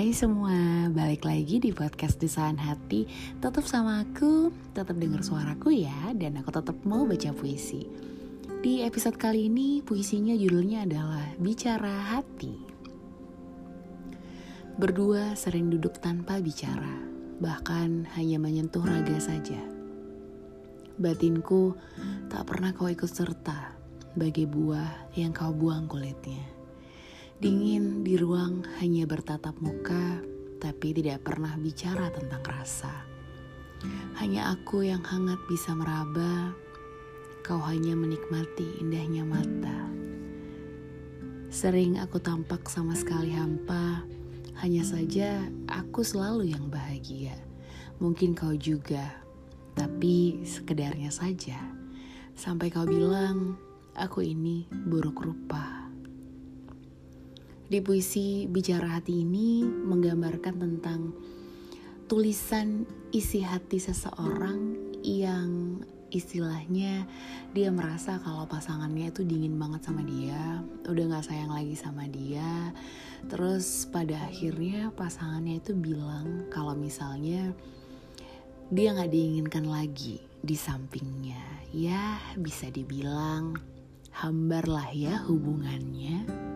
Hai semua, balik lagi di podcast Desain Hati. Tetap sama aku, tetap dengar suaraku ya Dan aku tetap mau baca puisi. Di episode kali ini puisinya judulnya adalah Bicara Hati. Berdua sering duduk tanpa bicara Bahkan hanya menyentuh raga saja. Batinku tak pernah kau ikut serta Bagai buah yang kau buang kulitnya. Dingin di ruang hanya bertatap muka, tapi tidak pernah bicara tentang rasa. Hanya aku yang hangat bisa meraba, kau hanya menikmati indahnya mata. Sering aku tampak sama sekali hampa, hanya saja aku selalu yang bahagia. Mungkin kau juga, tapi sekedarnya saja. Sampai kau bilang, aku ini buruk rupa. Di puisi Bicara Hati ini menggambarkan tentang tulisan isi hati seseorang yang istilahnya dia merasa kalau pasangannya itu dingin banget sama dia, udah gak sayang lagi sama dia. Terus pada akhirnya pasangannya itu bilang kalau misalnya dia gak diinginkan lagi di sampingnya. Ya bisa dibilang hambar lah ya hubungannya.